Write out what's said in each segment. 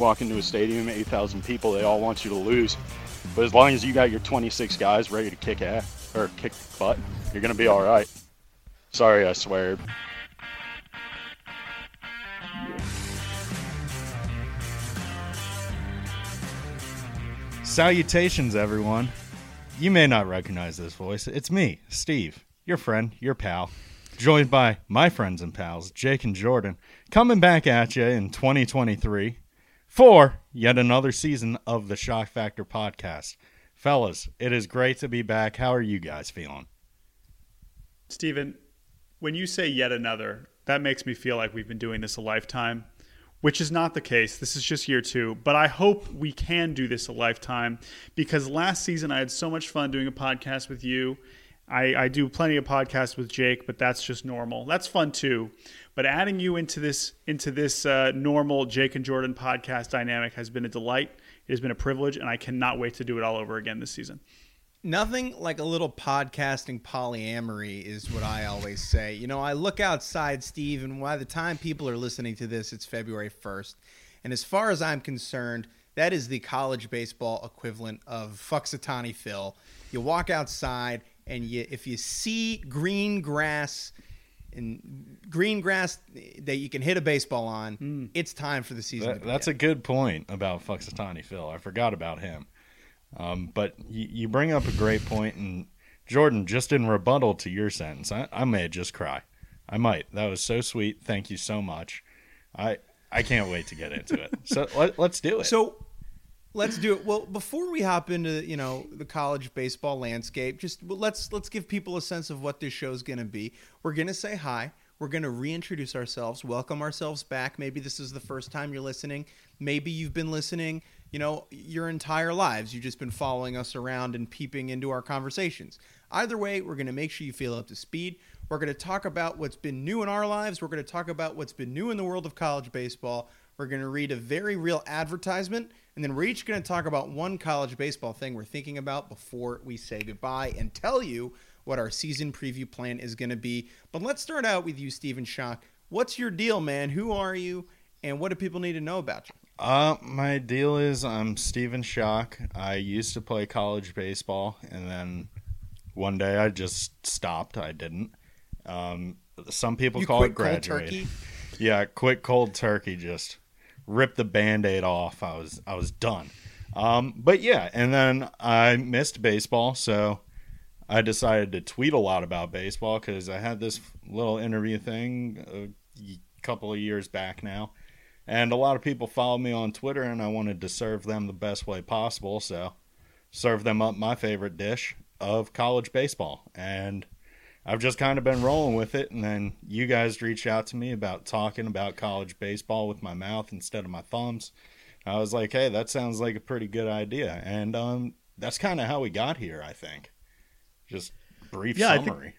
Walk into a stadium, 8,000 people, they all want you to lose. But as long as you got your 26 guys ready to kick ass or kick butt, you're gonna be all right. Sorry, I swear. Salutations, everyone. You may not recognize this voice. It's me, Steve, your friend, your pal, joined by my friends and pals, Jake and Jordan, coming back at you in 2023 for yet another season of the Schoch Factor podcast. Fellas, it is great to be back. How are you guys feeling? Steven, when you say yet another, that makes me feel like we've been doing this a lifetime, which is not the case. This is just year two. But I hope we can do this a lifetime because last season I had so much fun doing a podcast with you. I, I do plenty of podcasts with Jake, but that's just normal. That's fun too. But adding you into this into this uh, normal Jake and Jordan podcast dynamic has been a delight. It has been a privilege, and I cannot wait to do it all over again this season. Nothing like a little podcasting polyamory is what I always say. You know, I look outside, Steve, and by the time people are listening to this, it's February 1st. And as far as I'm concerned, that is the college baseball equivalent of Punxsutawney Phil. You walk outside, and you, if you see green grass and green grass that you can hit a baseball on, it's time for the season. That, to that's a good point about Punxsutawney Phil. I forgot about him. Um, but you, you bring up a great point, and Jordan, just in rebuttal to your sentence, I, I may just cry. I might. That was so sweet. Thank you so much. I I can't wait to get into it. So let, let's do it. So let's do it. Well, before we hop into you know the college baseball landscape, just let's let's give people a sense of what this show is going to be. We're going to say hi. We're going to reintroduce ourselves, welcome ourselves back. Maybe this is the first time you're listening. Maybe you've been listening, you know, your entire lives. You've just been following us around and peeping into our conversations. Either way, we're going to make sure you feel up to speed. We're going to talk about what's been new in our lives. We're going to talk about what's been new in the world of college baseball. We're going to read a very real advertisement, and then we're each going to talk about one college baseball thing we're thinking about before we say goodbye and tell you what our season preview plan is going to be. But let's start out with you, Stephen Schoch. What's your deal, man? Who are you, and what do people need to know about you? Uh, my deal is I'm Stephen Schoch. I used to play college baseball, and then one day I just stopped. I didn't. Um, some people You call quit it cold graduating. turkey? Yeah, quick cold turkey. Just ripped the band-aid off. I was I was done. Um, but yeah, and then I missed baseball, so I decided to tweet a lot about baseball because I had this little interview thing a couple of years back now, and a lot of people followed me on Twitter, and I wanted to serve them the best way possible, so serve them up my favorite dish of college baseball, and I've just kind of been rolling with it, and then you guys reached out to me about talking about college baseball with my mouth instead of my thumbs. I was like, hey, that sounds like a pretty good idea, and um, that's kind of how we got here, I think. Just brief Yeah, I think- summary.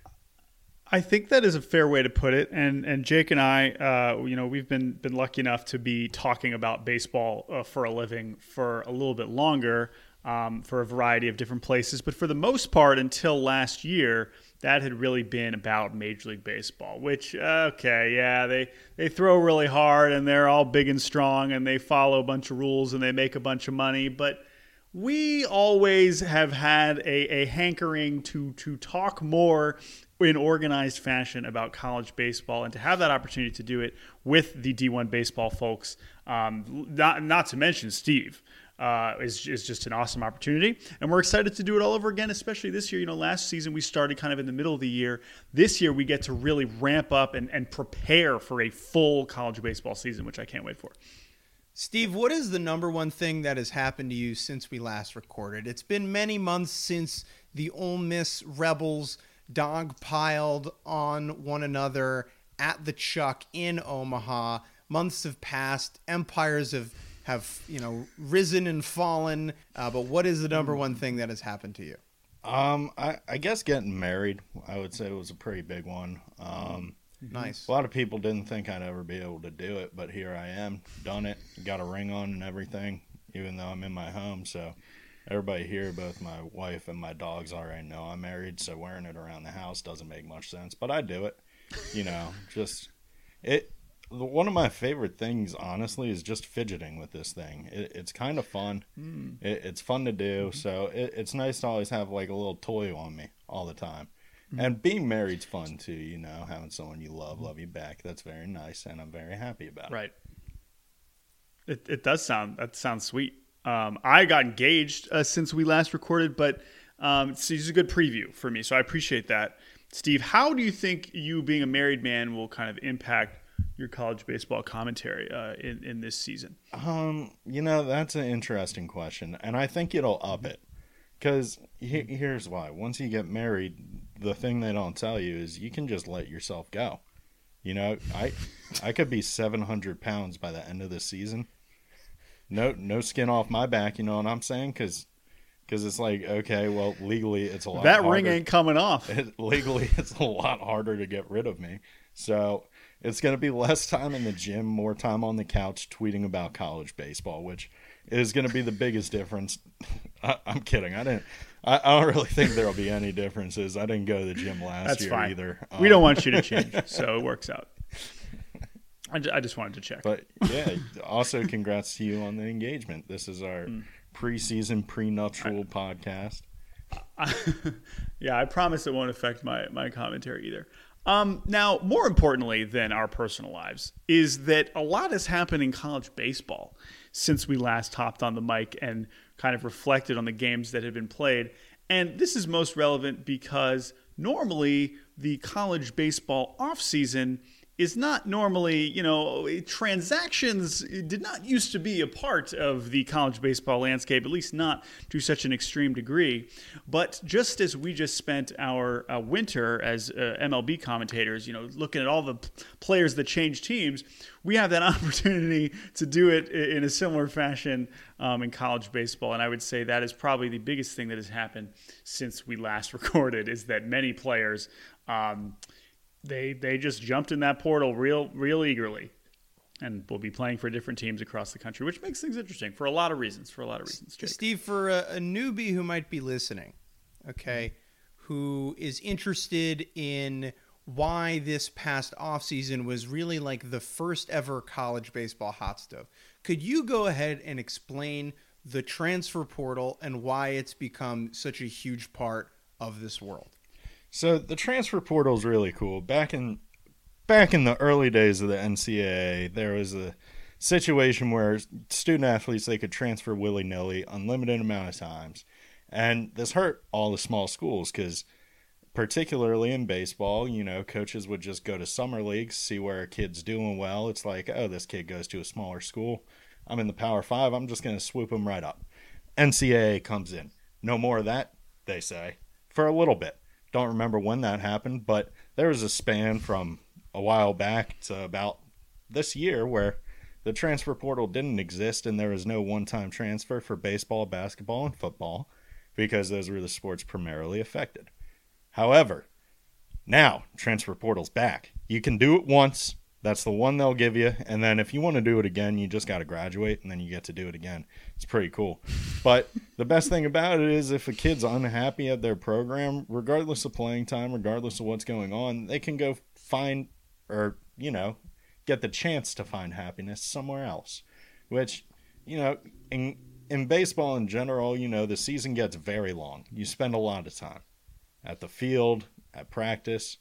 I think that is a fair way to put it. And and Jake and I, uh, you know, we've been been lucky enough to be talking about baseball uh, for a living for a little bit longer, um, for a variety of different places. But for the most part, until last year, that had really been about Major League Baseball. Which, okay, yeah, they they throw really hard and they're all big and strong and they follow a bunch of rules and they make a bunch of money, but we always have had a, a hankering to to talk more in organized fashion about college baseball and to have that opportunity to do it with the D1 baseball folks, um, not, not to mention Steve. Uh, is, is just an awesome opportunity. And we're excited to do it all over again, especially this year. You know, last season we started kind of in the middle of the year. This year we get to really ramp up and, and prepare for a full college baseball season, which I can't wait for. Steve, what is the number one thing that has happened to you since we last recorded? It's been many months since the Ole Miss Rebels dog piled on one another at the Chuck in Omaha. months have passed, empires have have you know risen and fallen. Uh, but what is the number one thing that has happened to you? Um, I, I guess getting married, I would say was a pretty big one. Um, Nice. a lot of people didn't think I'd ever be able to do it, but here I am, done it, got a ring on and everything, even though I'm in my home. So everybody here, both my wife and my dogs already know I'm married, so wearing it around the house doesn't make much sense, but I do it. You know, just it. One of my favorite things, honestly, is just fidgeting with this thing. It, it's kind of fun. It, it's fun to do, so it, it's nice to always have like a little toy on me all the time. And being married's fun too, you know, having someone you love love you back. That's very nice, and I'm very happy about it. Right. It, it does sound that sounds sweet. Um, I got engaged uh, since we last recorded, but um, it's, it's a good preview for me, so I appreciate that. Steve, how do you think you being a married man will kind of impact your college baseball commentary uh, in in this season? Um, you know, that's an interesting question, and I think it'll up it. Because he, here's why: once you get married, the thing they don't tell you is you can just let yourself go. You know, I I could be 700 pounds by the end of the season. No, no skin off my back. You know what I'm saying? Because because it's like okay, well, legally it's a lot. That ring ain't coming off. it, legally it's a lot harder to get rid of me. So it's going to be less time in the gym, more time on the couch tweeting about college baseball, which is going to be the biggest difference. I, I'm kidding. I didn't. I, I don't really think there'll be any differences. I didn't go to the gym last That's year fine. either. we Um, don't want you to change, so it works out. I, just wanted to check. But yeah, also congrats to you on the engagement. This is our Mm. preseason prenuptial podcast. yeah, I promise it won't affect my my commentary either. Um, now, more importantly than our personal lives is that a lot has happened in college baseball since we last hopped on the mic and kind of reflected on the games that had been played. And this is most relevant because normally the college baseball offseason is not normally, you know, transactions did not used to be a part of the college baseball landscape, at least not to such an extreme degree. But just as we just spent our uh, winter as uh, MLB commentators, you know, looking at all the players that change teams, we have that opportunity to do it in a similar fashion um, in college baseball. And I would say that is probably the biggest thing that has happened since we last recorded is that many players. Um, they they just jumped in that portal real real eagerly and will be playing for different teams across the country which makes things interesting for a lot of reasons for a lot of reasons Jake. Steve, for a, a newbie who might be listening, okay, who is interested in why this past offseason was really like the first ever college baseball hot stove, could you go ahead and explain the transfer portal and why it's become such a huge part of this world? So the transfer portal is really cool. Back in back in the early days of the NCAA, there was a situation where student athletes they could transfer willy nilly, unlimited amount of times, and this hurt all the small schools because, particularly in baseball, you know, coaches would just go to summer leagues, see where a kid's doing well. It's like, oh, this kid goes to a smaller school. I'm in the Power Five. I'm just going to swoop him right up. NCAA comes in. No more of that, they say, for a little bit. Don't remember when that happened, but there was a span from a while back to about this year where the transfer portal didn't exist and there was no one time transfer for baseball, basketball, and football because those were the sports primarily affected. However, now transfer portal's back. You can do it once. That's the one they'll give you. And then if you want to do it again, you just got to graduate and then you get to do it again. It's pretty cool. But the best thing about it is if a kid's unhappy at their program, regardless of playing time, regardless of what's going on, they can go find or, you know, get the chance to find happiness somewhere else. Which, you know, in in baseball in general, you know, the season gets very long. You spend a lot of time at the field, at practice.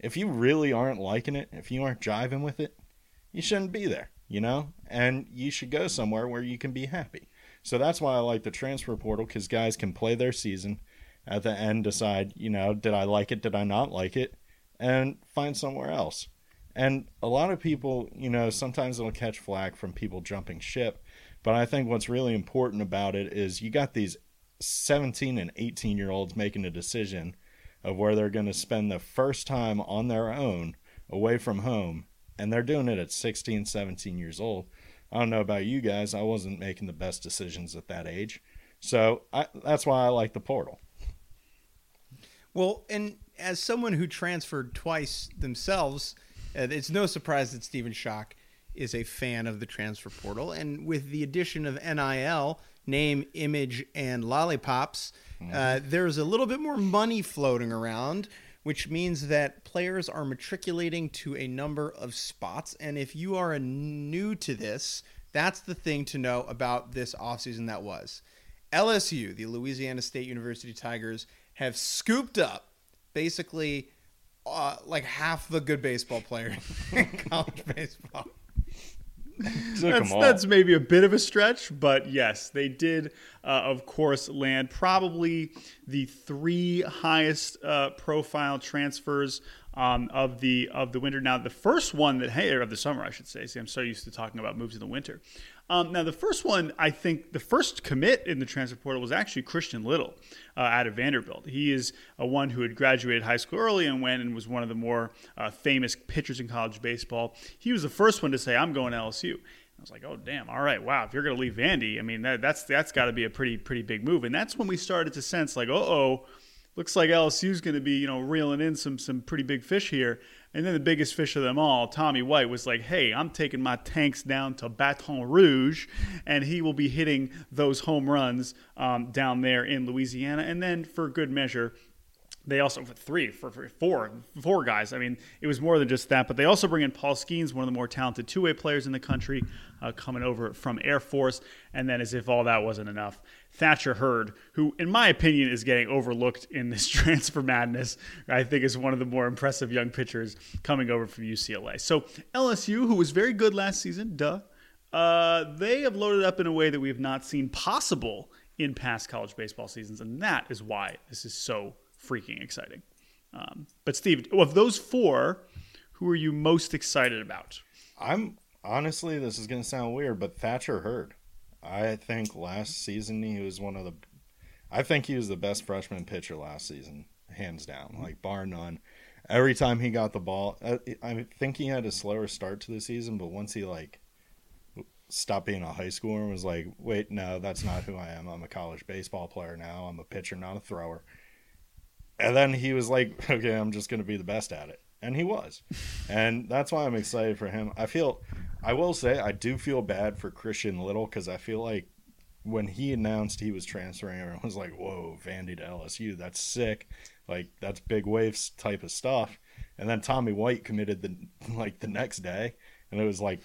If you really aren't liking it, if you aren't jiving with it, you shouldn't be there, you know? And you should go somewhere where you can be happy. So that's why I like the transfer portal because guys can play their season at the end, decide, you know, did I like it, did I not like it, and find somewhere else. And a lot of people, you know, sometimes it'll catch flack from people jumping ship. But I think what's really important about it is you got these 17 and 18 year olds making a decision of where they're going to spend the first time on their own away from home and they're doing it at 16, 17 years old. I don't know about you guys. I wasn't making the best decisions at that age. So I, that's why I like the portal. Well, and as someone who transferred twice themselves, uh, it's no surprise that Stephen Schoch is a fan of the transfer portal. And with the addition of NIL, name, image, and lollipops, uh, there's a little bit more money floating around, which means that players are matriculating to a number of spots. And if you are new to this, that's the thing to know about this offseason that was. LSU, the Louisiana State University Tigers, have scooped up basically uh, like half the good baseball players in college baseball. That's, that's maybe a bit of a stretch, but yes, they did, uh, of course, land probably the three highest uh, profile transfers um, of the of the winter. Now, the first one that hey, or of the summer, I should say. See, I'm so used to talking about moves in the winter. Um, now, the first one, I think, the first commit in the transfer portal was actually Christian Little uh, out of Vanderbilt. He is a one who had graduated high school early and went and was one of the more uh, famous pitchers in college baseball. He was the first one to say, "I'm going to LSU." I was like, "Oh, damn! All right, wow. If you're going to leave Vandy, I mean, that, that's that's got to be a pretty pretty big move." And that's when we started to sense, like, "Uh oh." Looks like LSU's going to be, you know, reeling in some some pretty big fish here. And then the biggest fish of them all, Tommy White, was like, "Hey, I'm taking my tanks down to Baton Rouge, and he will be hitting those home runs um, down there in Louisiana." And then, for good measure, they also for three for, for four four guys. I mean, it was more than just that. But they also bring in Paul Skenes, one of the more talented two way players in the country, uh, coming over from Air Force. And then, as if all that wasn't enough, Thatcher Hurd, who in my opinion is getting overlooked in this transfer madness, I think is one of the more impressive young pitchers coming over from UCLA. So LSU, who was very good last season, duh. Uh, they have loaded up in a way that we have not seen possible in past college baseball seasons, and that is why this is so freaking exciting. Um, but Steve, of those four, who are you most excited about? I'm honestly, this is going to sound weird, but Thatcher Hurd. I think last season he was one of the. I think he was the best freshman pitcher last season, hands down, like bar none. Every time he got the ball, I, I think he had a slower start to the season, but once he like stopped being a high schooler and was like, "Wait, no, that's not who I am. I'm a college baseball player now. I'm a pitcher, not a thrower." And then he was like, "Okay, I'm just going to be the best at it." And he was. And that's why I'm excited for him. I feel I will say I do feel bad for Christian Little cuz I feel like when he announced he was transferring, everyone was like, "Whoa, Vandy to LSU, that's sick! Like that's big waves type of stuff." And then Tommy White committed the like the next day, and it was like,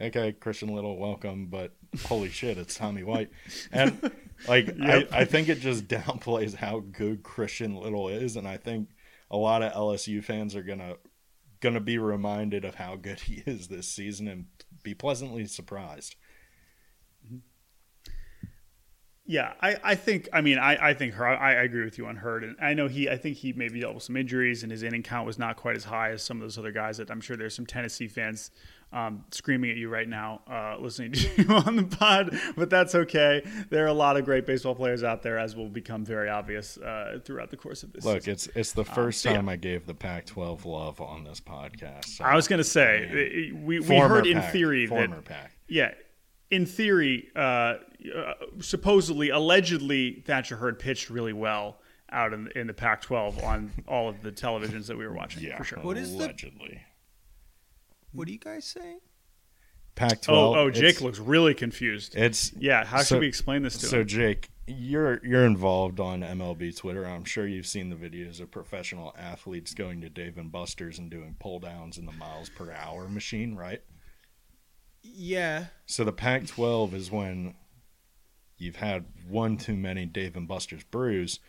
"Okay, Christian Little, welcome," but holy shit, it's Tommy White, and like Yep. I, I think it just downplays how good Christian Little is, and I think a lot of LSU fans are gonna gonna be reminded of how good he is this season and be pleasantly surprised. Yeah, I, I think I mean I, I think her I, I agree with you on Hurd and I know he I think he maybe dealt with some injuries and his inning count was not quite as high as some of those other guys that I'm sure there's some Tennessee fans um, screaming at you right now uh, listening to you on the pod, but that's okay. There are a lot of great baseball players out there, as will become very obvious uh, throughout the course of this. Look, season. it's it's the first so yeah. time I gave the Pac-12 love on this podcast. so- I was going to say we, we heard in theory that former Pac. Yeah, in theory, uh, uh, supposedly, allegedly, Thatcher Hurd pitched really well out in, in the Pac-12 on all of the televisions that we were watching. Yeah, for sure. What is the- allegedly What do you guys say? Pac-12? Oh, oh, Jake looks really confused. It's yeah, how so- should we explain this to So him? So, Jake, you're you're involved on MLB Twitter. I'm sure you've seen the videos of professional athletes going to Dave and Buster's and doing pull downs in the miles per hour machine, right? Yeah. So the Pac-12 is when you've had one too many Dave and Buster's brews,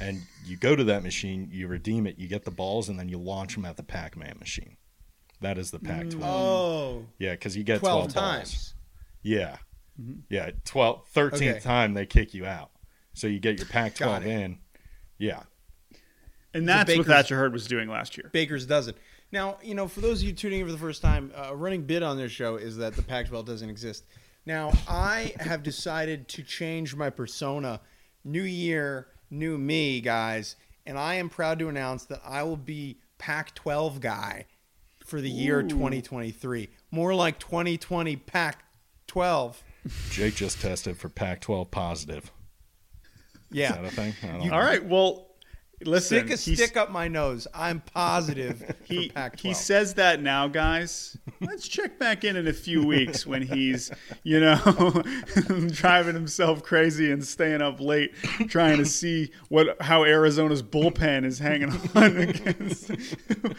and you go to that machine, you redeem it, you get the balls, and then you launch them at the Pac-Man machine. That is the Pac-12. Oh, Yeah, because you get 12 12, balls. times. Yeah. Yeah, 12, 13th Okay. time they kick you out. So you get your Pac 12 in. Yeah. and that's what Baker's- Thatcher Hurd was doing last year. Baker's doesn't. Now, you know, for those of you tuning in for the first time, uh, a running bit on this show is that the Pac-12 doesn't exist. Now, I have decided to change my persona. New year, new me, guys, and I am proud to announce that I will be Pac-12 guy for the year 2023. More like 2020 Pac 12. Jake just tested for Pac-12 positive. Is Yeah. that a thing? I don't know. All right. Well, listen. Stick a stick up my nose. I'm positive he, for Pac 12. he says that now, guys. Let's check back in in a few weeks when he's, you know, driving himself crazy and staying up late trying to see what how Arizona's bullpen is hanging on against.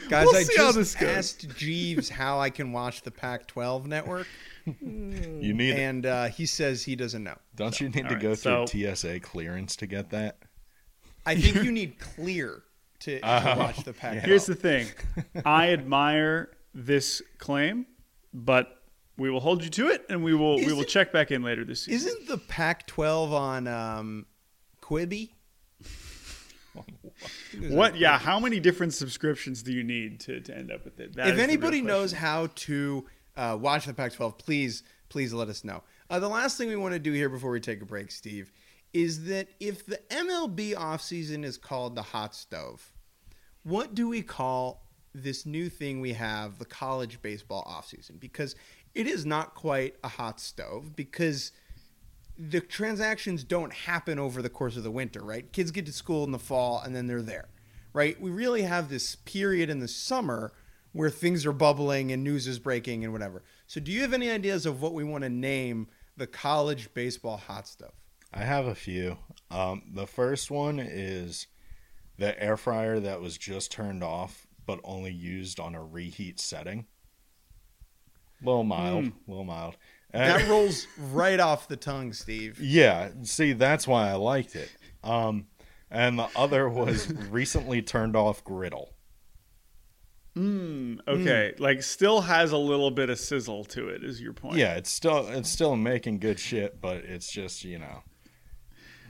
Guys, We'll I just asked Jeeves how I can watch the Pac 12 network, You need and uh, he says he doesn't know. don't you need to all go through so- TSA clearance to get that? I think you need clear to, to Oh, watch the Pac 12. Here's the thing. I admire this claim, but we will hold you to it and we will we will check back in later this season. Isn't the Pac 12 on um, Quibi? What? Yeah. How many different subscriptions do you need to, to end up with it? That is if anybody knows how to uh, watch the Pac-12, please, please let us know. Uh, the last thing we want to do here before we take a break, Steve, is that if the MLB offseason is called the hot stove, what do we call this new thing we have, the college baseball offseason? Because it is not quite a hot stove because the transactions don't happen over the course of the winter, right? Kids get to school in the fall and then they're there, right? We really have this period in the summer where things are bubbling and news is breaking and whatever. So, do you have any ideas of what we want to name the college baseball hot stuff? I have a few. Um, the first one is the air fryer that was just turned off, but only used on a reheat setting. little mild, little mild. That rolls right off the tongue, Steve. yeah, see, that's why I liked it. Um, and the other was recently turned off griddle. Mmm, okay, like still has a little bit of sizzle to it. Is your point? Yeah, it's still it's still making good shit, but it's just you know,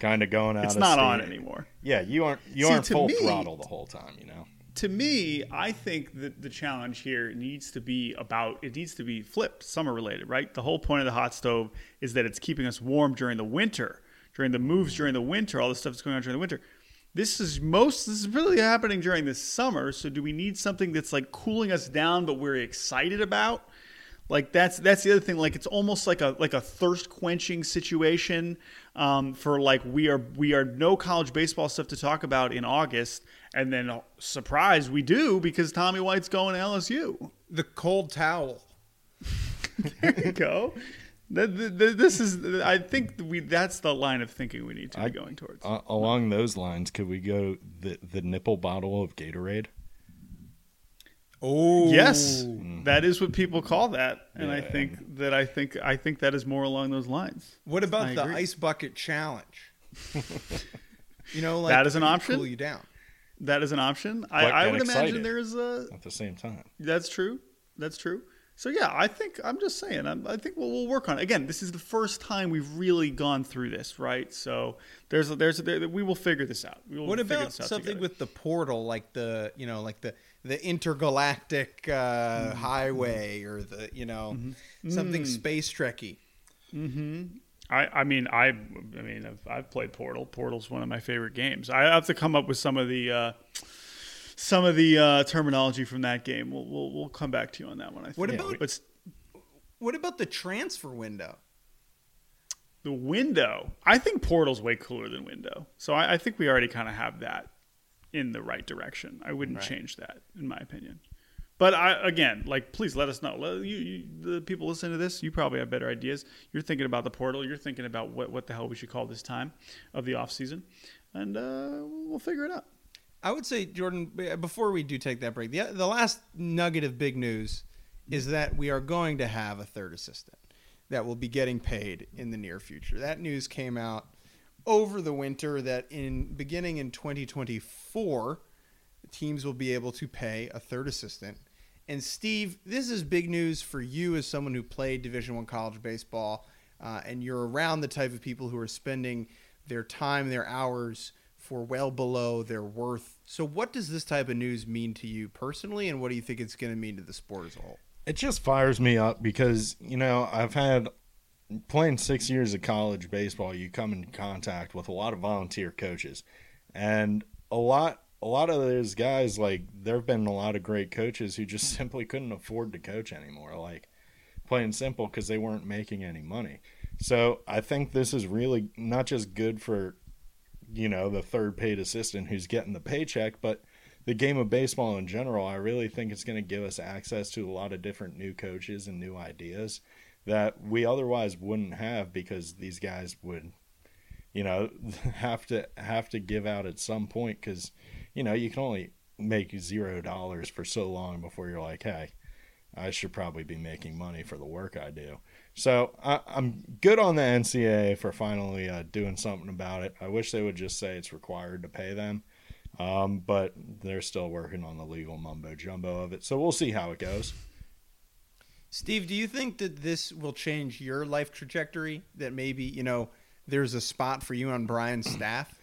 kind of going out. it's not on anymore. Yeah, you aren't you See, aren't full me- throttle the whole time. You know. To me, I think that the challenge here needs to be about it needs to be flipped, summer related, right? The whole point of the hot stove is that it's keeping us warm during the winter, during the moves during the winter, all the stuff that's going on during the winter. This is most this is really happening during the summer. So do we need something that's like cooling us down but we're excited about? Like that's that's the other thing. Like it's almost like a like a thirst quenching situation um, for like we are we are no college baseball stuff to talk about in August, and then uh, surprise we do because Tommy White's going to LSU. The cold towel. There you go. Th- th- th- This is I think we that's the line of thinking we need to be I- going towards. Uh, along those lines, could we go the the nipple bottle of Gatorade? Oh, yes, mm-hmm. that is what people call that, and I think that I think I think that is more along those lines. What about I the agree. ice bucket challenge? you know, like That is an option? Cool you down. That is an option. I, But I get would imagine there is a At the same time, That's true. That's true. So yeah, I think I'm just saying. I'm, I think we'll, we'll work on it. Again, this is the first time we've really gone through this, right? So there's a, there's a, there, we will figure this out. We will What figure about this out something together. with the portal, like the you know, like the the intergalactic uh, Mm-hmm. highway, or the you know, something Mm. space trekky? I, I mean, I, I mean, I've, I've played Portal. Portal's one of my favorite games. I have to come up with some of the, uh, some of the uh, terminology from that game. We'll, we'll, we'll come back to you on that one. I think. What about- but What about the transfer window? the window? I think Portal's way cooler than Window. So I, I think we already kind of have that in the right direction. I wouldn't Right. change that, in my opinion. But I, again, like, please let us know. Let, you, you, the people listening to this, you probably have better ideas. You're thinking about the portal. You're thinking about what, what the hell we should call this time of the off season, and uh, we'll figure it out. I would say, Jordan, before we do take that break, the, the last nugget of big news is that we are going to have a third assistant that will be getting paid in the near future. That news came out over the winter that in beginning in 2024, teams will be able to pay a third assistant. And Steve, this is big news for you as someone who played Division One college baseball, uh, and you're around the type of people who are spending their time, their hours for well below their worth. So, what does this type of news mean to you personally, and what do you think it's going to mean to the sport as a whole? it just fires me up because you know I've had playing six years of college baseball. You come in contact with a lot of volunteer coaches, and a lot a lot of those guys, like there have been a lot of great coaches who just simply couldn't afford to coach anymore. Like plain simple because they weren't making any money. So I think this is really not just good for, you know, the third paid assistant who's getting the paycheck, but the game of baseball in general. I really think it's going to give us access to a lot of different new coaches and new ideas that we otherwise wouldn't have because these guys would, you know, have to have to give out at some point because, you know, you can only make zero dollars for so long before you're like, hey, I should probably be making money for the work I do. So I, am good on the NCAA for finally uh, doing something about it. I wish they would just say it's required to pay them, um, but they're still working on the legal mumbo jumbo of it. So we'll see how it goes. Steve, do you think that this will change your life trajectory? That maybe you know there's a spot for you on Brian's staff.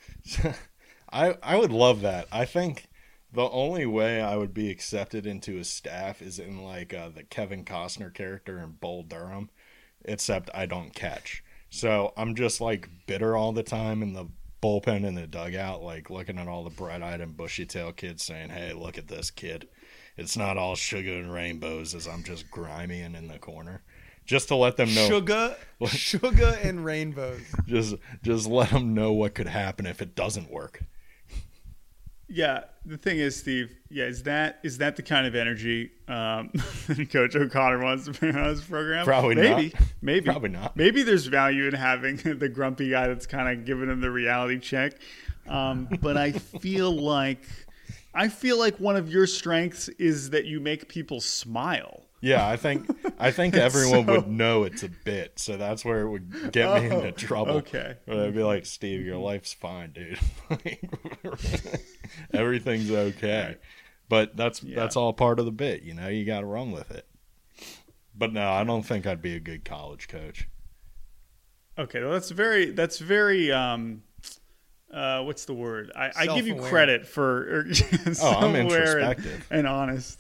I I would love that. I think the only way I would be accepted into his staff is in like uh, the Kevin Costner character in Bull Durham, except I don't catch. So I'm just like bitter all the time in the bullpen in the dugout, like looking at all the bright eyed and bushy tail kids saying, Hey, look at this kid. It's not all sugar and rainbows as I'm just grimy and in the corner. Just to let them know sugar, sugar and rainbows. Just, just let them know what could happen if it doesn't work. Yeah, the thing is, Steve. Yeah, is that is that the kind of energy um, Coach O'Connor wants to bring on his program? Probably maybe, not. maybe, probably not. Maybe there's value in having the grumpy guy that's kind of giving him the reality check. Um, but I feel like I feel like one of your strengths is that you make people smile. Yeah, I think I think everyone so, would know it's a bit, so that's where it would get me oh, into trouble. Okay, they'd be like, "Steve, your life's fine, dude. Everything's okay." But that's yeah. that's all part of the bit, you know. You got to run with it. But no, I don't think I'd be a good college coach. Okay, well, that's very that's very um, uh, what's the word? I, I give you credit for oh, I'm introspective and, and honest.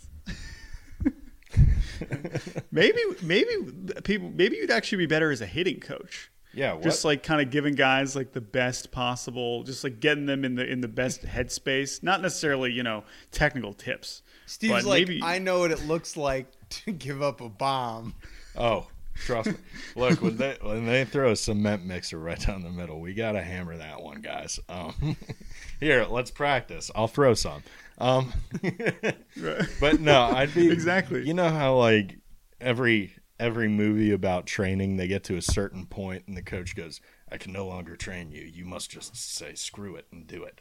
maybe maybe people maybe you'd actually be better as a hitting coach. Yeah, what? just like kind of giving guys like the best possible, just like getting them in the in the best headspace. Not necessarily you know technical tips. Steve's like, maybe... I know what it looks like to give up a bomb. Oh, trust me. Look when they when they throw a cement mixer right down the middle, we gotta hammer that one, guys. Um, here, let's practice. I'll throw some. Um, but no, I'd be exactly. You know how like every every movie about training, they get to a certain point and the coach goes, "I can no longer train you. You must just say screw it and do it."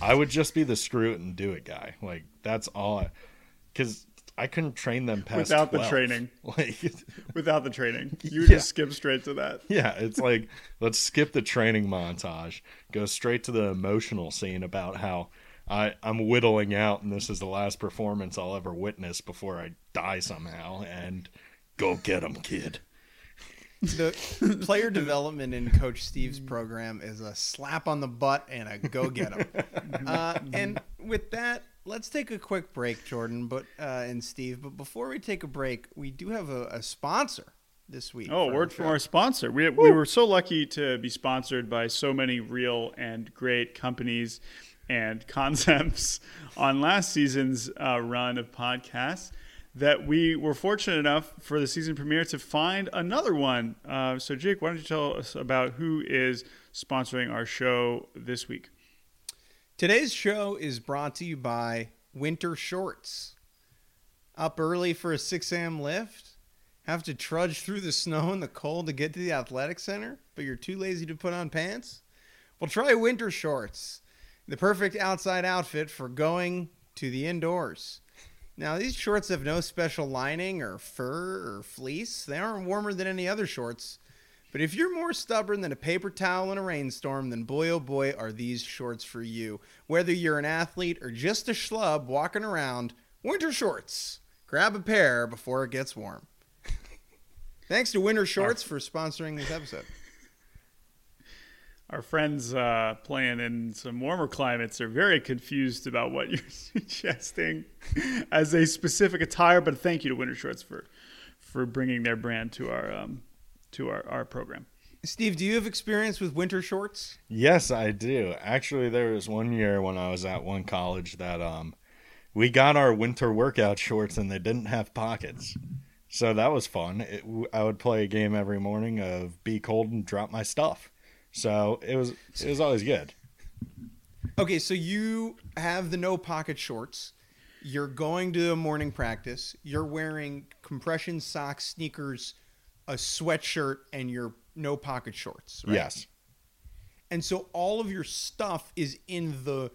I would just be the screw it and do it guy. Like that's all. Because I couldn't train them past without 12. the training. Like without the training, you yeah. just skip straight to that. Yeah, it's like let's skip the training montage, go straight to the emotional scene about how I, I'm whittling out, and this is the last performance I'll ever witness before I die somehow. And go get him, kid. The player development in Coach Steve's program is a slap on the butt and a go get him. Uh, and with that, let's take a quick break, Jordan, but uh, and Steve. But before we take a break, we do have a, a sponsor this week. Oh, word from our sponsor. We, we were so lucky to be sponsored by so many real and great companies and concepts on last season's uh, run of podcasts that we were fortunate enough for the season premiere to find another one. Uh, so, Jake, why don't you tell us about who is sponsoring our show this week? Today's show is brought to you by Winter Shorts. Up early for a 6 a.m. lift? Have to trudge through the snow and the cold to get to the athletic center, but you're too lazy to put on pants? Well, try Winter Shorts the perfect outside outfit for going to the indoors. Now, these shorts have no special lining or fur or fleece. They aren't warmer than any other shorts. But if you're more stubborn than a paper towel in a rainstorm, then boy oh boy are these shorts for you. Whether you're an athlete or just a schlub walking around, winter shorts. Grab a pair before it gets warm. Thanks to Winter Shorts for sponsoring this episode our friends uh, playing in some warmer climates are very confused about what you're suggesting as a specific attire. But thank you to Winter Shorts for for bringing their brand to our um, to our, our program. Steve, do you have experience with winter shorts? Yes, I do. Actually, there was one year when I was at one college that um, we got our winter workout shorts and they didn't have pockets. So that was fun. It, I would play a game every morning of be cold and drop my stuff. So it was it was always good. Okay, so you have the no pocket shorts. You're going to a morning practice. You're wearing compression socks, sneakers, a sweatshirt, and your no pocket shorts. Right? Yes. And so all of your stuff is in the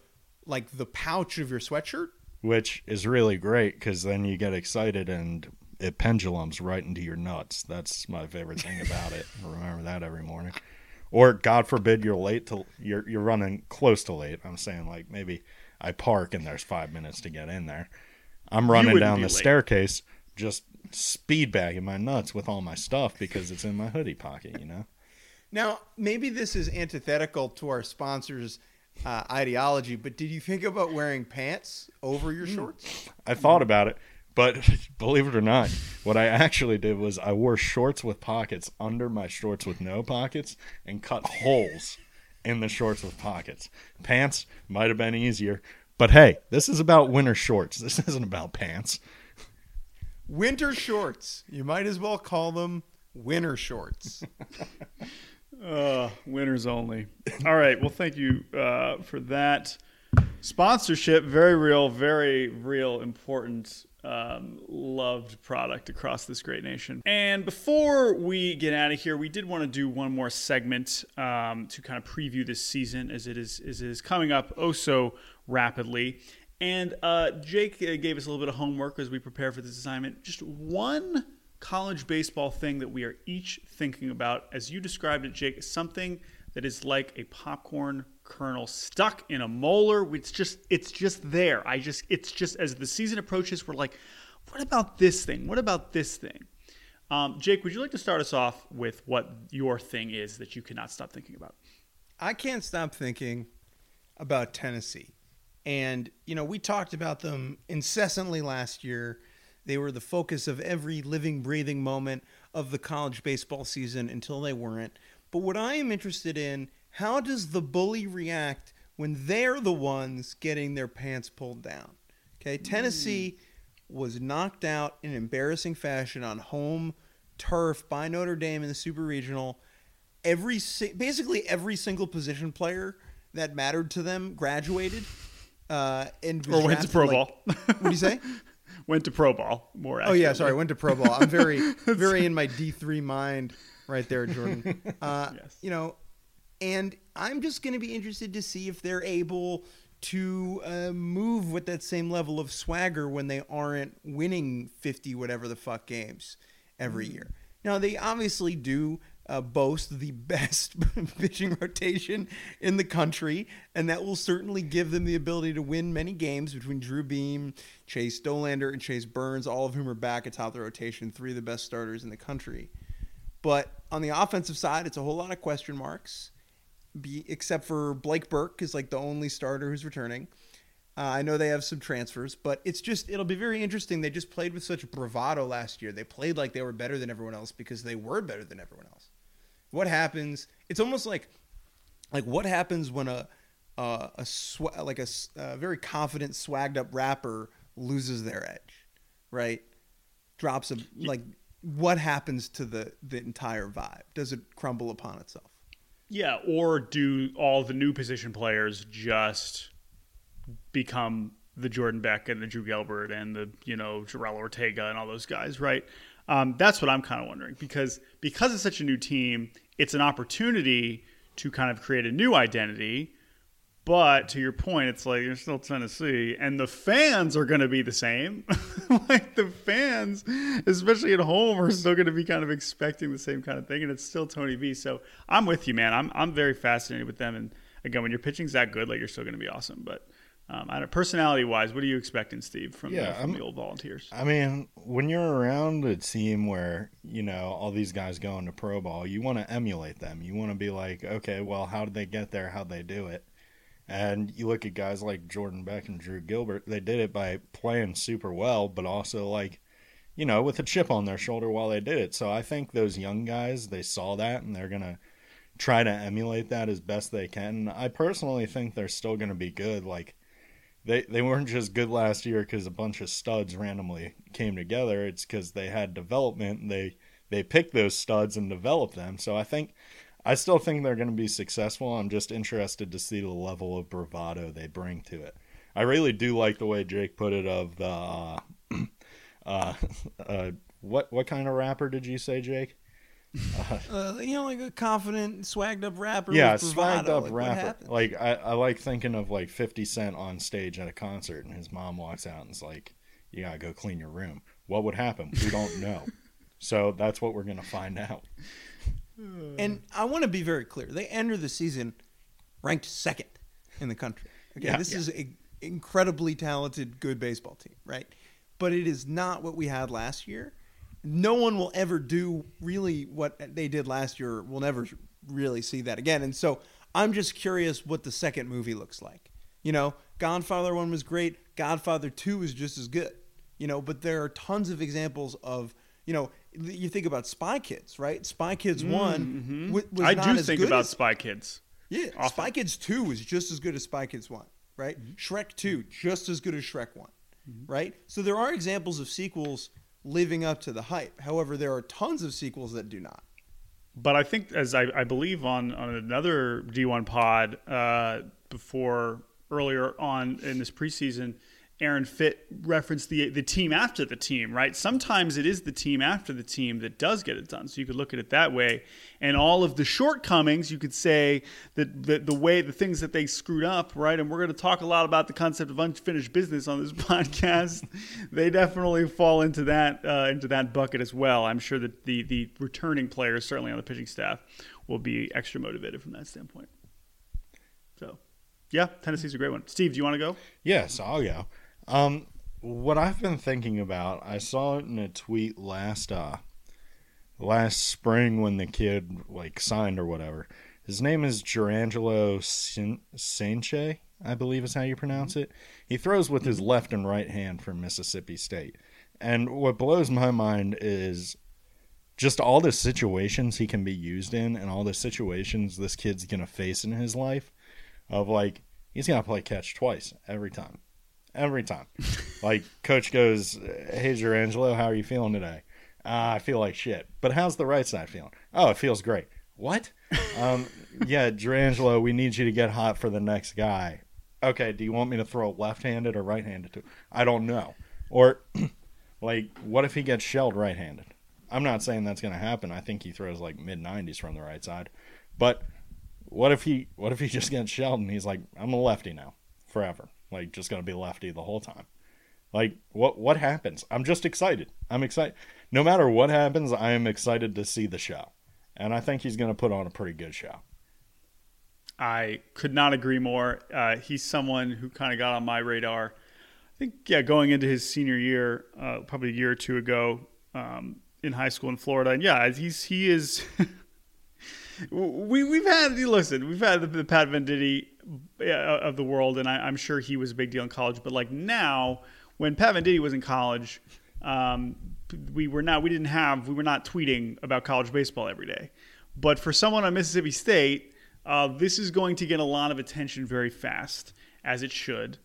like the pouch of your sweatshirt. Which is really great because then you get excited and it pendulums right into your nuts. That's my favorite thing about it. I remember that every morning. Or God forbid you're late to you're you're running close to late. I'm saying like maybe I park and there's five minutes to get in there. I'm running down the late. staircase just speed bagging my nuts with all my stuff because it's in my hoodie pocket, you know? Now, maybe this is antithetical to our sponsors' uh, ideology, but did you think about wearing pants over your shorts? I thought about it, but believe it or not, what I actually did was I wore shorts with pockets under my shorts with no pockets and cut holes in the shorts with pockets. Pants might have been easier, but hey, this is about winter shorts. This isn't about pants. Winter shorts. You might as well call them winter shorts. Uh, winners only. All right. Well, thank you uh, for that sponsorship. Very real, very real, important, um, loved product across this great nation. And before we get out of here, we did want to do one more segment um, to kind of preview this season as it is as it is coming up oh so rapidly. And uh, Jake uh, gave us a little bit of homework as we prepare for this assignment. Just one college baseball thing that we are each thinking about, as you described it, Jake, is something that is like a popcorn kernel stuck in a molar. It's just, it's just there. I just, it's just as the season approaches, we're like, what about this thing? What about this thing? Um, Jake, would you like to start us off with what your thing is that you cannot stop thinking about? I can't stop thinking about Tennessee. And, you know, we talked about them incessantly last year. They were the focus of every living, breathing moment of the college baseball season until they weren't. But what I am interested in, how does the bully react when they're the ones getting their pants pulled down? Okay, Tennessee mm. was knocked out in embarrassing fashion on home turf by Notre Dame in the Super Regional. Every basically every single position player that mattered to them graduated uh, and Or went to pro like- ball. What do you say? went to pro ball more. Oh yeah, sorry, went to pro ball. I'm very, very in my D three mind right there, Jordan. Uh, Yes. You know, and I'm just going to be interested to see if they're able to uh, move with that same level of swagger when they aren't winning 50 whatever the fuck games every year. Now they obviously do uh, boast the best pitching rotation in the country, and that will certainly give them the ability to win many games between Drew Beam, Chase Dolander, and Chase Burns, all of whom are back atop the rotation, three of the best starters in the country. But on the offensive side, it's a whole lot of question marks, be, except for Blake Burke is like the only starter who's returning. Uh, I know they have some transfers, but it's just it'll be very interesting. They just played with such bravado last year. They played like they were better than everyone else because they were better than everyone else. What happens? It's almost like like what happens when a uh, a sw- like a very confident, swagged up rapper loses their edge, right? Drops a like what happens to the the entire vibe? Does it crumble upon itself? Yeah, or do all the new position players just become the Jordan Beck and the Drew Gilbert and the you know Jorel Ortega and all those guys, right? Um, that's what I'm kind of wondering because because it's such a new team, it's an opportunity to kind of create a new identity. But to your point, it's like you're still Tennessee, and the fans are going to be the same. like the fans, especially at home, are still going to be kind of expecting the same kind of thing, and it's still Tony V. So I'm with you, man. I'm I'm very fascinated with them, and again, when your pitching's that good, like you're still going to be awesome. But um, I don't, personality wise, what are you expecting, Steve, from, Yeah, the, from the old Volunteers? I mean, when you're around a team where, you know, all these guys go into pro ball, you want to emulate them. You want to be like, okay, well, how did they get there? How'd they do it? And you look at guys like Jordan Beck and Drew Gilbert, they did it by playing super well, but also like, you know, with a chip on their shoulder while they did it. So I think those young guys, they saw that and they're going to try to emulate that as best they can. I personally think they're still going to be good. Like they they weren't just good last year because a bunch of studs randomly came together. It's because they had development. They they picked those studs and developed them. So I think I still think they're going to be successful. I'm just interested to see the level of bravado they bring to it. I really do like the way Jake put it of the uh, uh, uh, what what kind of rapper did you say, Jake? Uh, you know, like a confident, swagged up rapper. yeah, swagged up Like, rapper. Like I, I like thinking of like Fifty Cent on stage at a concert, and his mom walks out and is like, "You gotta go clean your room." What would happen? We don't know. so that's what we're gonna find out. And I want to be very clear. They enter the season ranked second in the country. Okay, Yeah, this yeah. is an incredibly talented, good baseball team, right? But it is not what we had last year. No one will ever do really what they did last year. We'll never really see that again. And so I'm just curious what the second movie looks like. You know, Godfather 1 was great. Godfather 2 is just as good. You know, but there are tons of examples of, you know, you think about Spy Kids, right? Spy Kids mm, 1 mm-hmm. wa- was I not do think about as- Spy Kids. yeah, often. Spy Kids 2 was just as good as Spy Kids 1, right? Mm-hmm. Shrek 2, just as good as Shrek one mm-hmm. right? So there are examples of sequels living up to the hype. However, there are tons of sequels that do not. But I think, as I, I believe on, on another D1 pod uh, before earlier on in this preseason, Aaron Fitt referenced the the team after the team, right? Sometimes it is the team after the team that does get it done. So you could look at it that way. And all of the shortcomings, you could say that the, the way the things that they screwed up, right? And we're going to talk a lot about the concept of unfinished business on this podcast. they definitely fall into that uh, into that bucket as well. I'm sure that the the returning players, certainly on the pitching staff, will be extra motivated from that standpoint. So, yeah, Tennessee's a great one. Steve, do you want to go? Yes, I'll go. Um, what I've been thinking about, I saw it in a tweet last uh last spring when the kid like signed or whatever. His name is Jurrangelo Sin- Sanche, I believe is how you pronounce it. He throws with his left and right hand for Mississippi State. And what blows my mind is just all the situations he can be used in and all the situations this kid's going to face in his life of like he's going to play catch twice every time. Every time. like coach goes, "Hey Jurrangelo, how are you feeling today?" Uh, I feel like shit. But how's the right side feeling? Oh, it feels great. What? um, yeah, Jurrangelo, we need you to get hot for the next guy. Okay, do you want me to throw left-handed or right-handed to? I don't know. Or like what if he gets shelled right-handed? I'm not saying that's going to happen. I think he throws like mid 90s from the right side. But what if he what if he just gets shelled and he's like I'm a lefty now forever. Like just going to be lefty the whole time. Like what what happens? I'm just excited. I'm excited. No matter what happens, I am excited to see the show. And I think he's going to put on a pretty good show. I could not agree more. Uh, he's someone who kind of got on my radar. I think, yeah, going into his senior year, uh, probably a year or two ago, um, in high school in Florida. And yeah, he's he is. we we've had listen, we've had the, the Pat Venditte of the world, and I, I'm sure he was a big deal in college. But like now, when Pat Venditte was in college, um, we were not we didn't have we were not tweeting about college baseball every day. But for someone on Mississippi State, uh, this is going to get a lot of attention very fast, as it should.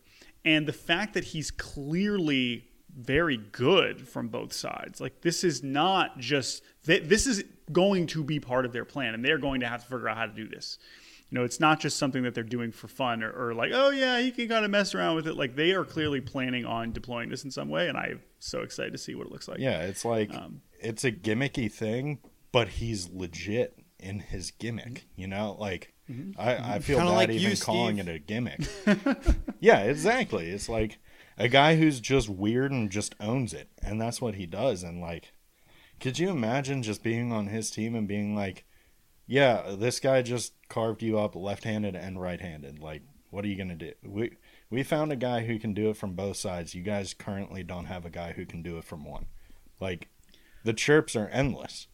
And the fact that he's clearly very good from both sides, like this is not just this is going to be part of their plan, and they're going to have to figure out how to do this. You know, it's not just something that they're doing for fun or, or like, oh yeah, you can kind of mess around with it. Like they are clearly planning on deploying this in some way, and I'm so excited to see what it looks like. Yeah, it's like Um, it's a gimmicky thing, but he's legit in his gimmick. Mm-hmm. You know, like mm-hmm. I, I mm-hmm. feel Kinda bad like even you, calling Steve. it a gimmick. yeah, exactly. It's like a guy who's just weird and just owns it, and that's what he does. And like, could you imagine just being on his team and being like, "Yeah, this guy just carved you up left-handed and right-handed. Like, what are you gonna do?" We we found a guy who can do it from both sides. You guys currently don't have a guy who can do it from one. Like, the chirps are endless,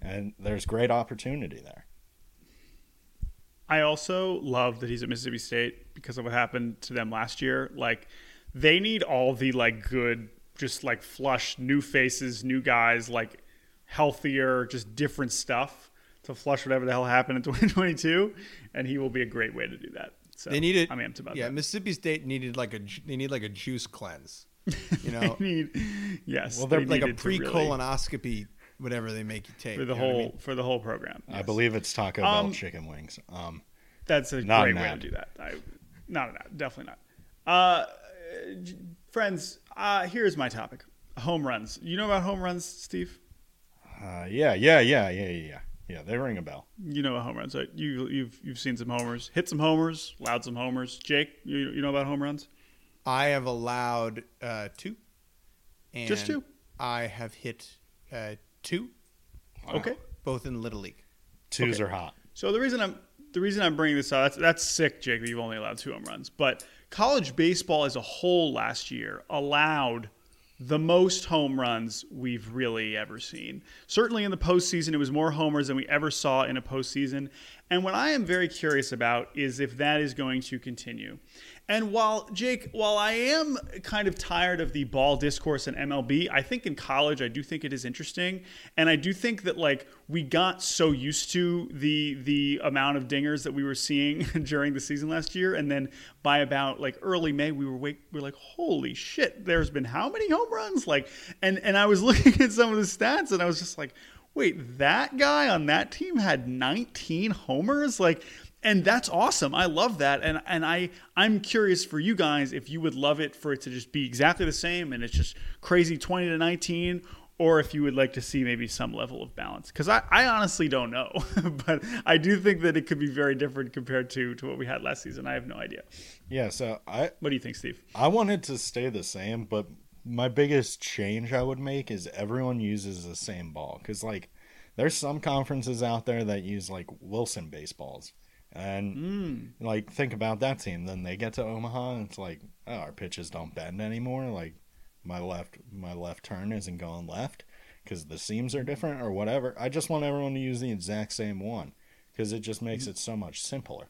and there's great opportunity there. I also love that he's at Mississippi State because of what happened to them last year. Like they need all the like good, just like flush new faces, new guys, like healthier, just different stuff to flush whatever the hell happened in 2022, and he will be a great way to do that. So They needed. I'm amped about yeah, that. Yeah, Mississippi State needed like a. They need like a juice cleanse. You know, They need, yes, Well, they they're like a needed to really- pre-colonoscopy, whatever they make you take for the you know what I whole mean? for the whole program. I believe it's Taco Um, Bell chicken wings. Um, That's a Not great an way to do that. I, not an ad, definitely not. Uh, friends, uh, here's my topic: home runs. You know about home runs, Steve? uh, yeah, yeah, yeah, yeah, yeah, yeah. Yeah, they ring a bell. You know about home runs, right? You, you've you've seen some homers, hit some homers, allowed some homers. Jake, you, you know about home runs? I have allowed uh, two. And Just two? I have hit uh, two, Okay. both in Little League. Twos Okay. are hot. So the reason I'm the reason I'm bringing this up that's that's sick, Jake, that you've only allowed two home runs. But college baseball as a whole last year allowed the most home runs we've really ever seen. Certainly in the postseason, it was more homers than we ever saw in a postseason. And what I am very curious about is if that is going to continue. And while Jake, while I am kind of tired of the ball discourse in MLB, I think in college I do think it is interesting, and I do think that like we got so used to the the amount of dingers that we were seeing during the season last year, and then by about like early May we were wake, we were like, holy shit, there's been how many home runs? Like, and and I was looking at some of the stats, and I was just like, wait, that guy on that team had 19 homers, like and that's awesome. I love that, and and I I'm curious for you guys if you would love it for it to just be exactly the same and it's just crazy twenty to nineteen, or if you would like to see maybe some level of balance. Because I, I honestly don't know, but I do think that it could be very different compared to to what we had last season. I have no idea. Yeah, so I What do you think, Steve? I wanted to stay the same, but my biggest change I would make is everyone uses the same ball because like there's some conferences out there that use like Wilson baseballs. And hmm. like think about that team. Then they get to Omaha and it's like, oh, our pitches don't bend anymore. Like my left my left turn isn't going left because the seams are different or whatever. I just want everyone to use the exact same one because it just makes mm-hmm. it so much simpler,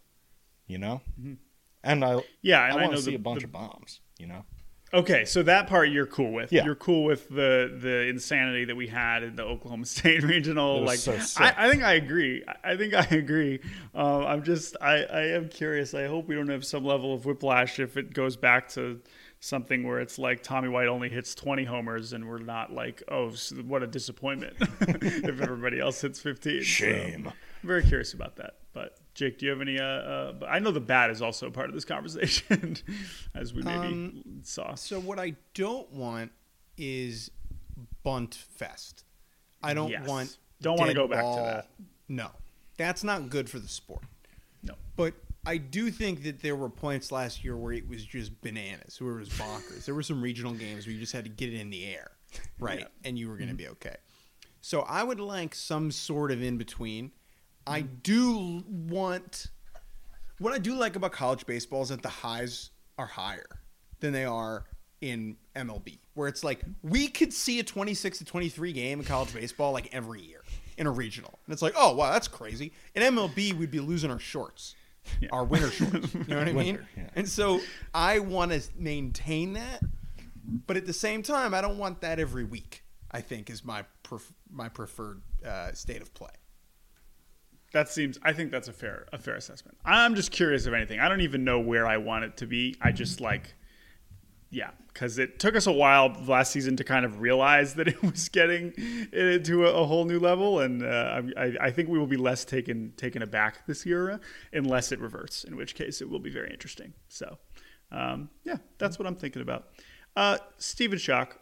you know. Mm-hmm. And I Yeah, I and I, want know to see the, a bunch the- of bombs, you know. Okay, so that part you're cool with. Yeah. You're cool with the the insanity that we had in the Oklahoma State regional. Like, so. I, I think I agree. I- think I agree. Uh, I'm just, I, I am curious. I hope we don't have some level of whiplash if it goes back to something where it's like Tommy White only hits 20 homers and we're not like, oh, what a disappointment if everybody else hits 15. So, Shame. I'm very curious about that. But Jake, do you have any? Uh, uh, I know the bat is also a part of this conversation, as we maybe Um, saw. So what I don't want is bunt fest. I don't Yes. want. Don't wanna go back to that. No, that's not good for the sport. No. But I do think that there were points last year where it was just bananas, where it was bonkers. there were some regional games where you just had to get it in the air, right, and you were going to mm-hmm. be okay. So I would like some sort of in between. I mm-hmm. do want. What I do like about college baseball is that the highs are higher than they are in MLB, where it's like we could see a 26 to 23 game in college baseball like every year in a regional. And it's like, oh, wow, that's crazy. In MLB, we'd be losing our shorts, our winter shorts. You know what I mean? Winter, yeah. And so I want to maintain that, but at the same time, I don't want that every week. I think is my pref- my preferred uh, state of play. That seems. I think that's a fair a fair assessment. I'm just curious of anything. I don't even know where I want it to be. I just like, yeah, because it took us a while last season to kind of realize that it was getting to a, a whole new level, and uh, I, I think we will be less taken taken aback this year unless it reverts, in which case it will be very interesting. So, um, yeah, that's what I'm thinking about. Uh, Stephen Schoch,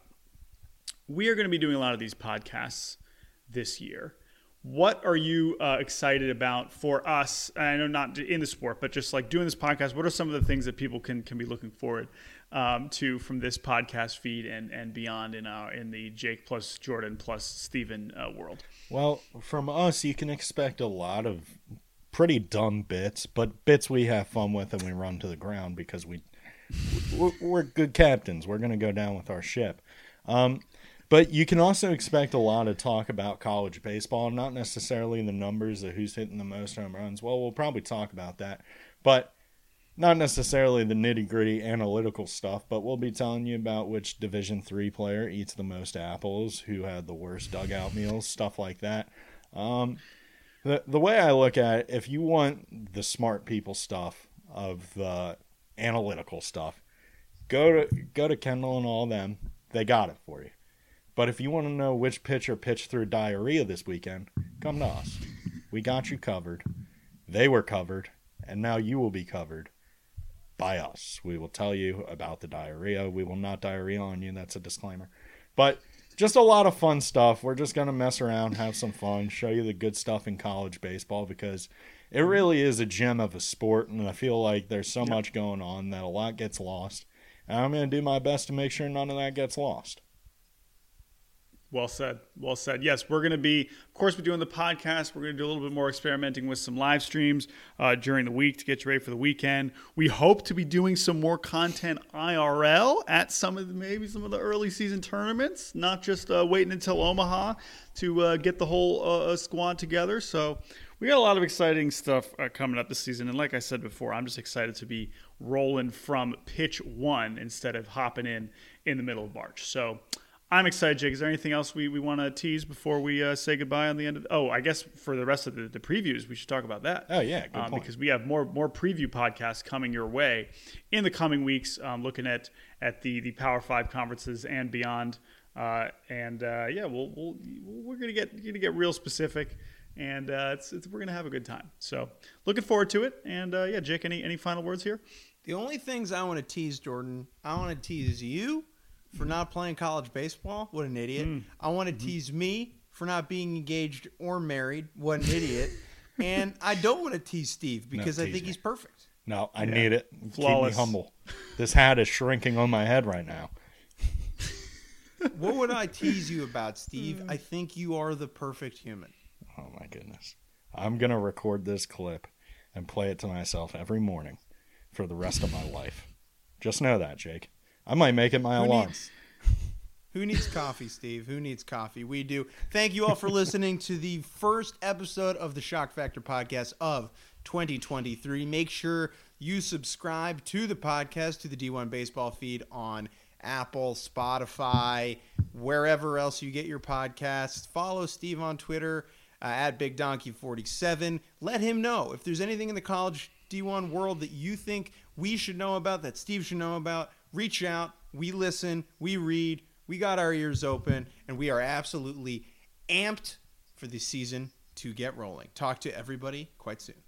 we are going to be doing a lot of these podcasts this year. What are you uh, excited about for us? I know not in the sport, but just like doing this podcast. What are some of the things that people can can be looking forward um, to from this podcast feed and and beyond in our in the Jake plus Jordan plus Stephen uh, world? Well, from us, you can expect a lot of pretty dumb bits, but bits we have fun with and we run to the ground because we we're, good captains. We're going to go down with our ship. Um, but you can also expect a lot of talk about college baseball, not necessarily the numbers of who's hitting the most home runs. Well, we'll probably talk about that, but not necessarily the nitty gritty analytical stuff. But we'll be telling you about which Division three player eats the most apples, who had the worst dugout meals, stuff like that. Um, the the way I look at it, if you want the smart people stuff of the analytical stuff, go to go to Kendall and all them. They got it for you. But if you want to know which pitcher pitched through diarrhea this weekend, come to us. We got you covered. They were covered, and now you will be covered by us. We will tell you about the diarrhea. We will not diarrhea on you. That's a disclaimer. But just a lot of fun stuff. We're just going to mess around, have some fun, show you the good stuff in college baseball because it really is a gem of a sport. And I feel like there's so much going on that a lot gets lost. And I'm going to do my best to make sure none of that gets lost. Well said. Well said. Yes, we're going to be, of course, we're doing the podcast. We're going to do a little bit more experimenting with some live streams uh, during the week to get you ready for the weekend. We hope to be doing some more content IRL at some of the, maybe some of the early season tournaments, not just uh, waiting until Omaha to uh, get the whole uh, squad together. So we got a lot of exciting stuff uh, coming up this season. And like I said before, I'm just excited to be rolling from pitch one instead of hopping in in the middle of March. So. I'm excited, Jake. Is there anything else we, we want to tease before we uh, say goodbye on the end of? Oh, I guess for the rest of the, the previews, we should talk about that. Oh yeah, good um, point. because we have more more preview podcasts coming your way in the coming weeks, um, looking at at the the Power Five conferences and beyond. Uh, and uh, yeah, we'll, we'll we're gonna get gonna get real specific, and uh, it's, it's, we're gonna have a good time. So looking forward to it. And uh, yeah, Jake, any any final words here? The only things I want to tease, Jordan, I want to tease you for not playing college baseball. What an idiot. Hmm. I want to Mm-hmm. tease me for not being engaged or married. What an idiot. and I don't want to tease Steve because I tease think me. he's perfect. No, I need it. Flawless. Keep me humble. This hat is shrinking on my head right now. What would I tease you about. Steve? I think you are the perfect human. Oh my goodness. I'm going to record this clip and play it to myself every morning for the rest of my life. Just know that, Jake. I might make it my Who alarm. needs, who needs coffee, Steve? Who needs coffee? We do. Thank you all for listening to the first episode of the Schoch Factor podcast of 2023. Make sure you subscribe to the podcast, to the D1 Baseball feed on Apple, Spotify, wherever else you get your podcasts. Follow Steve on Twitter uh, at Big Donkey 47. Let him know if there's anything in the college D1 world that you think we should know about, that Steve should know about. Reach out. We listen. We read. We got our ears open, and we are absolutely amped for the season to get rolling. Talk to everybody quite soon.